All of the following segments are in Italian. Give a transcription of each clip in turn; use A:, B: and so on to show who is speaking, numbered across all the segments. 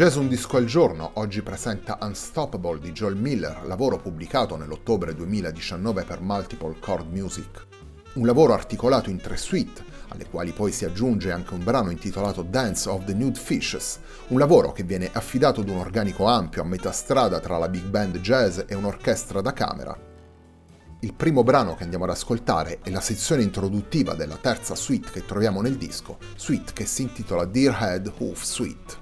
A: Jazz un disco al giorno oggi presenta Unstoppable di Joel Miller, lavoro pubblicato nell'ottobre 2019 per Multiple Chord Music. Un lavoro articolato in tre suite, alle quali poi si aggiunge anche un brano intitolato Dance of the Nude Fishes, un lavoro che viene affidato ad un organico ampio a metà strada tra la big band jazz e un'orchestra da camera. Il primo brano che andiamo ad ascoltare è la sezione introduttiva della terza suite che troviamo nel disco, suite che si intitola Dear Head Hoof Suite.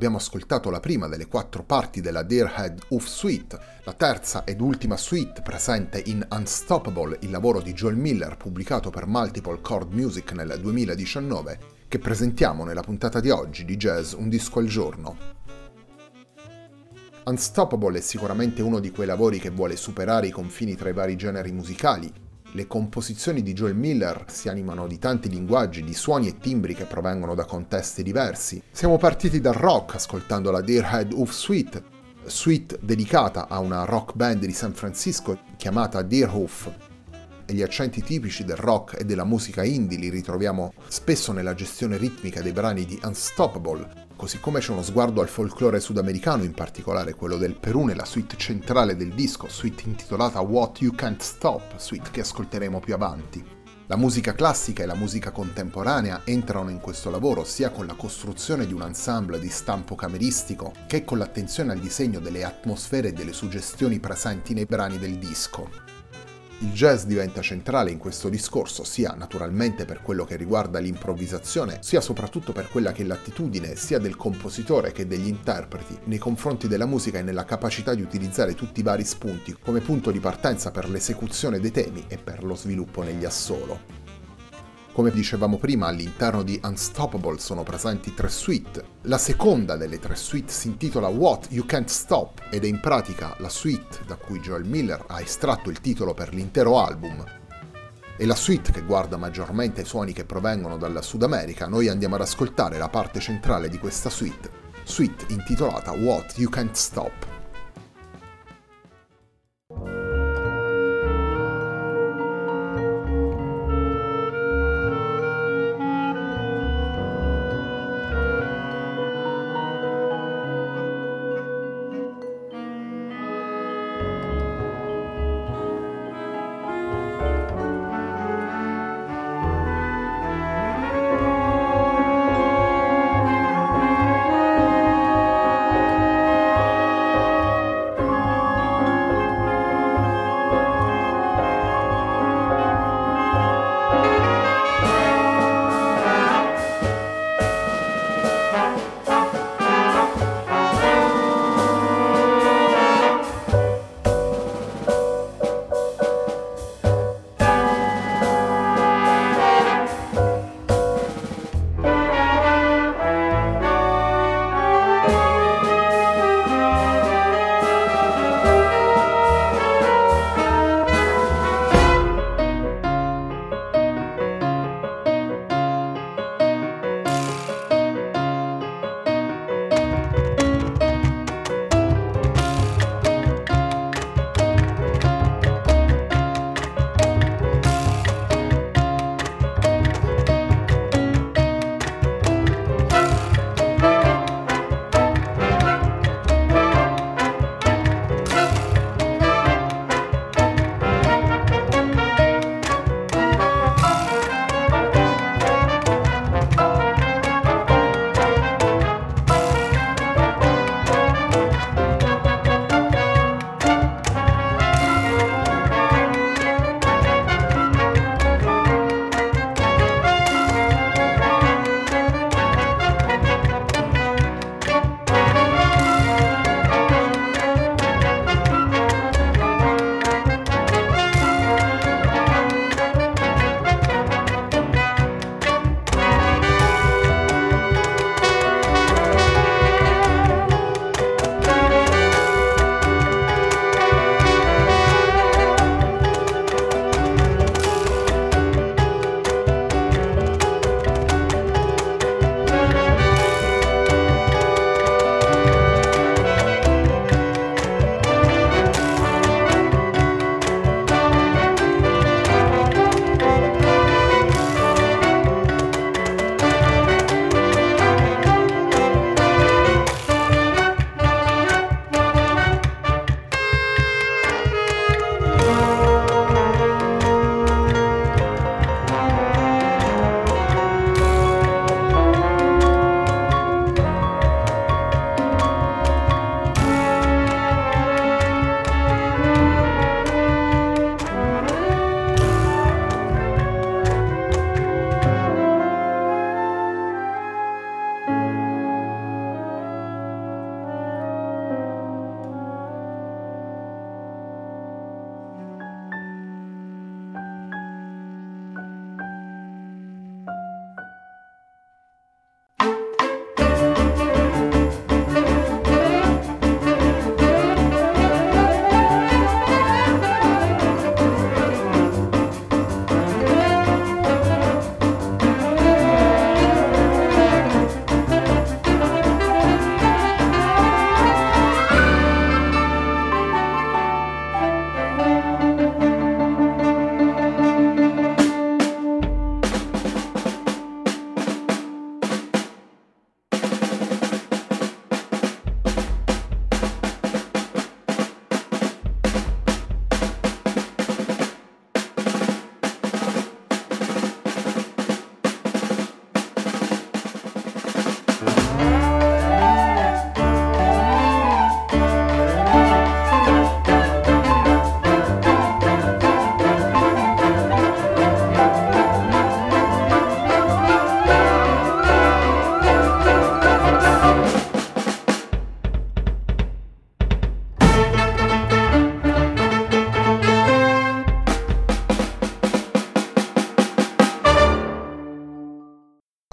A: Abbiamo ascoltato la prima delle quattro parti della Deerhead Oof Suite, la terza ed ultima suite presente in Unstoppable, il lavoro di Joel Miller pubblicato per Multiple Chord Music nel 2019, che presentiamo nella puntata di oggi di Jazz Un disco al giorno. Unstoppable è sicuramente uno di quei lavori che vuole superare i confini tra i vari generi musicali, le composizioni di Joel Miller si animano di tanti linguaggi, di suoni e timbri che provengono da contesti diversi. Siamo partiti dal rock ascoltando la Deerhead Oof Suite, suite dedicata a una rock band di San Francisco chiamata Deerhoof. E gli accenti tipici del rock e della musica indie li ritroviamo spesso nella gestione ritmica dei brani di Unstoppable, così come c'è uno sguardo al folklore sudamericano, in particolare quello del Perù nella suite centrale del disco, suite intitolata What You Can't Stop, suite che ascolteremo più avanti. La musica classica e la musica contemporanea entrano in questo lavoro sia con la costruzione di un ensemble di stampo cameristico che con l'attenzione al disegno delle atmosfere e delle suggestioni presenti nei brani del disco. Il jazz diventa centrale in questo discorso, sia naturalmente per quello che riguarda l'improvvisazione, sia soprattutto per quella che è l'attitudine sia del compositore che degli interpreti nei confronti della musica e nella capacità di utilizzare tutti i vari spunti come punto di partenza per l'esecuzione dei temi e per lo sviluppo negli assolo. Come dicevamo prima, all'interno di Unstoppable sono presenti tre suite. La seconda delle tre suite si intitola What You Can't Stop ed è in pratica la suite da cui Joel Miller ha estratto il titolo per l'intero album. E la suite che guarda maggiormente ai suoni che provengono dal Sud America, noi andiamo ad ascoltare la parte centrale di questa suite, suite intitolata What You Can't Stop.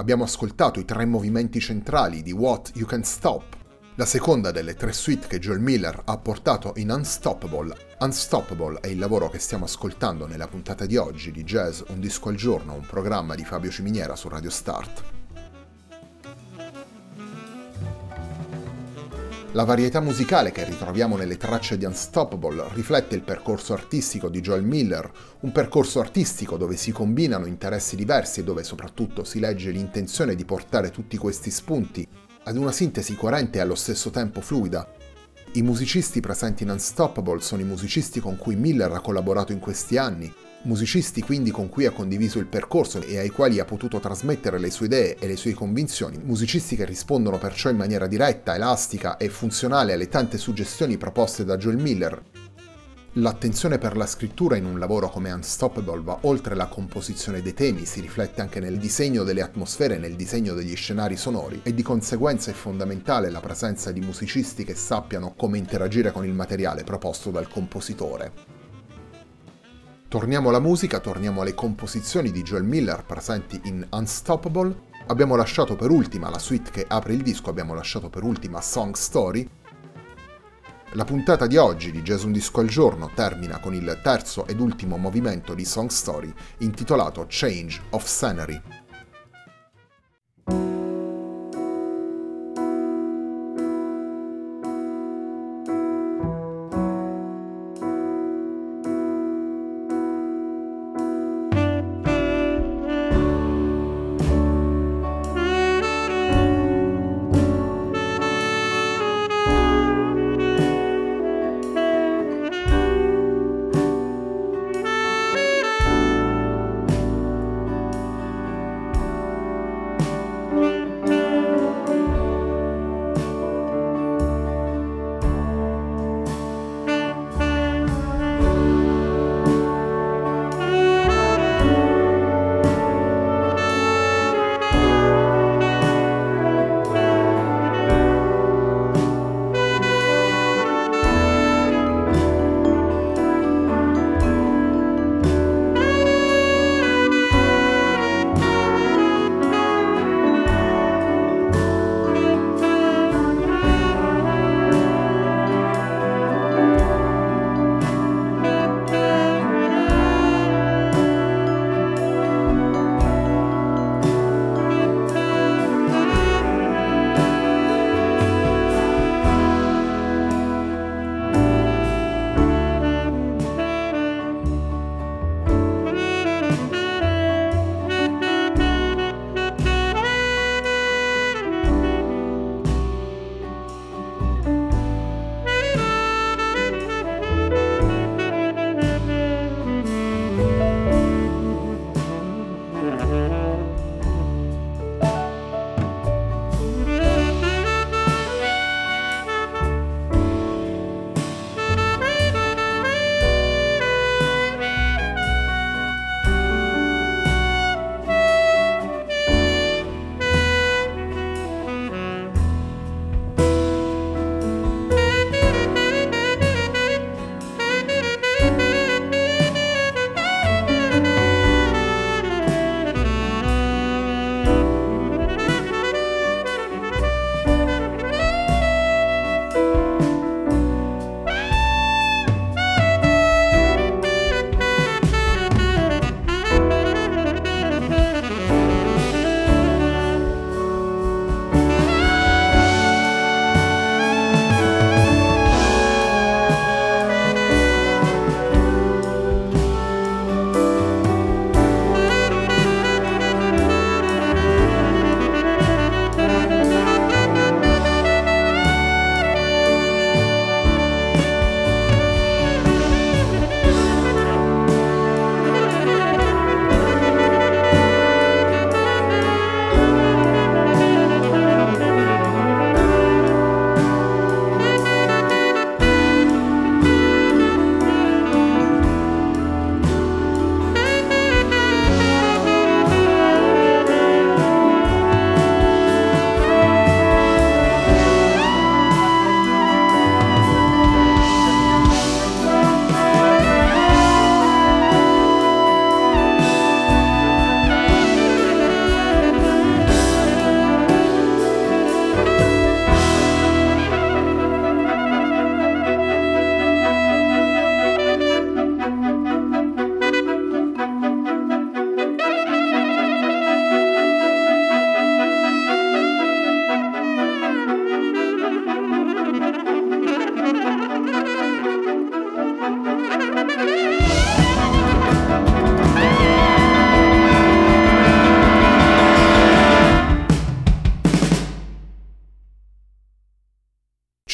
A: Abbiamo ascoltato i tre movimenti centrali di What You Can Stop, la seconda delle tre suite che Joel Miller ha portato in Unstoppable. Unstoppable è il lavoro che stiamo ascoltando nella puntata di oggi di Jazz Un disco al giorno, un programma di Fabio Ciminiera su Radio Start. La varietà musicale che ritroviamo nelle tracce di Unstoppable riflette il percorso artistico di Joel Miller, un percorso artistico dove si combinano interessi diversi e dove soprattutto si legge l'intenzione di portare tutti questi spunti ad una sintesi coerente e allo stesso tempo fluida. I musicisti presenti in Unstoppable sono i musicisti con cui Miller ha collaborato in questi anni, musicisti quindi con cui ha condiviso il percorso e ai quali ha potuto trasmettere le sue idee e le sue convinzioni, musicisti che rispondono perciò in maniera diretta, elastica e funzionale alle tante suggestioni proposte da Joel Miller. L'attenzione per la scrittura in un lavoro come Unstoppable va oltre la composizione dei temi, si riflette anche nel disegno delle atmosfere nel disegno degli scenari sonori e di conseguenza è fondamentale la presenza di musicisti che sappiano come interagire con il materiale proposto dal compositore. Torniamo alla musica, torniamo alle composizioni di Joel Miller presenti in Unstoppable. Abbiamo lasciato per ultima la suite che apre il disco, abbiamo lasciato per ultima Song Story. La puntata di oggi di Jazz Un Disco al Giorno termina con il terzo ed ultimo movimento di Song Story intitolato Change of Scenery.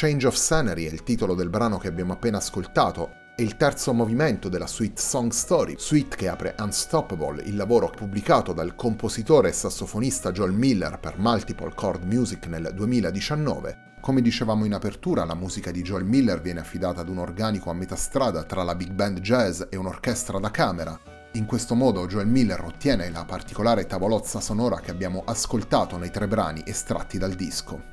A: Change of Scenery è il titolo del brano che abbiamo appena ascoltato, è il terzo movimento della suite Song Story, suite che apre Unstoppable, il lavoro pubblicato dal compositore e sassofonista Joel Miller per Multiple Chord Music nel 2019. Come dicevamo in apertura, la musica di Joel Miller viene affidata ad un organico a metà strada tra la big band jazz e un'orchestra da camera. In questo modo Joel Miller ottiene la particolare tavolozza sonora che abbiamo ascoltato nei tre brani estratti dal disco.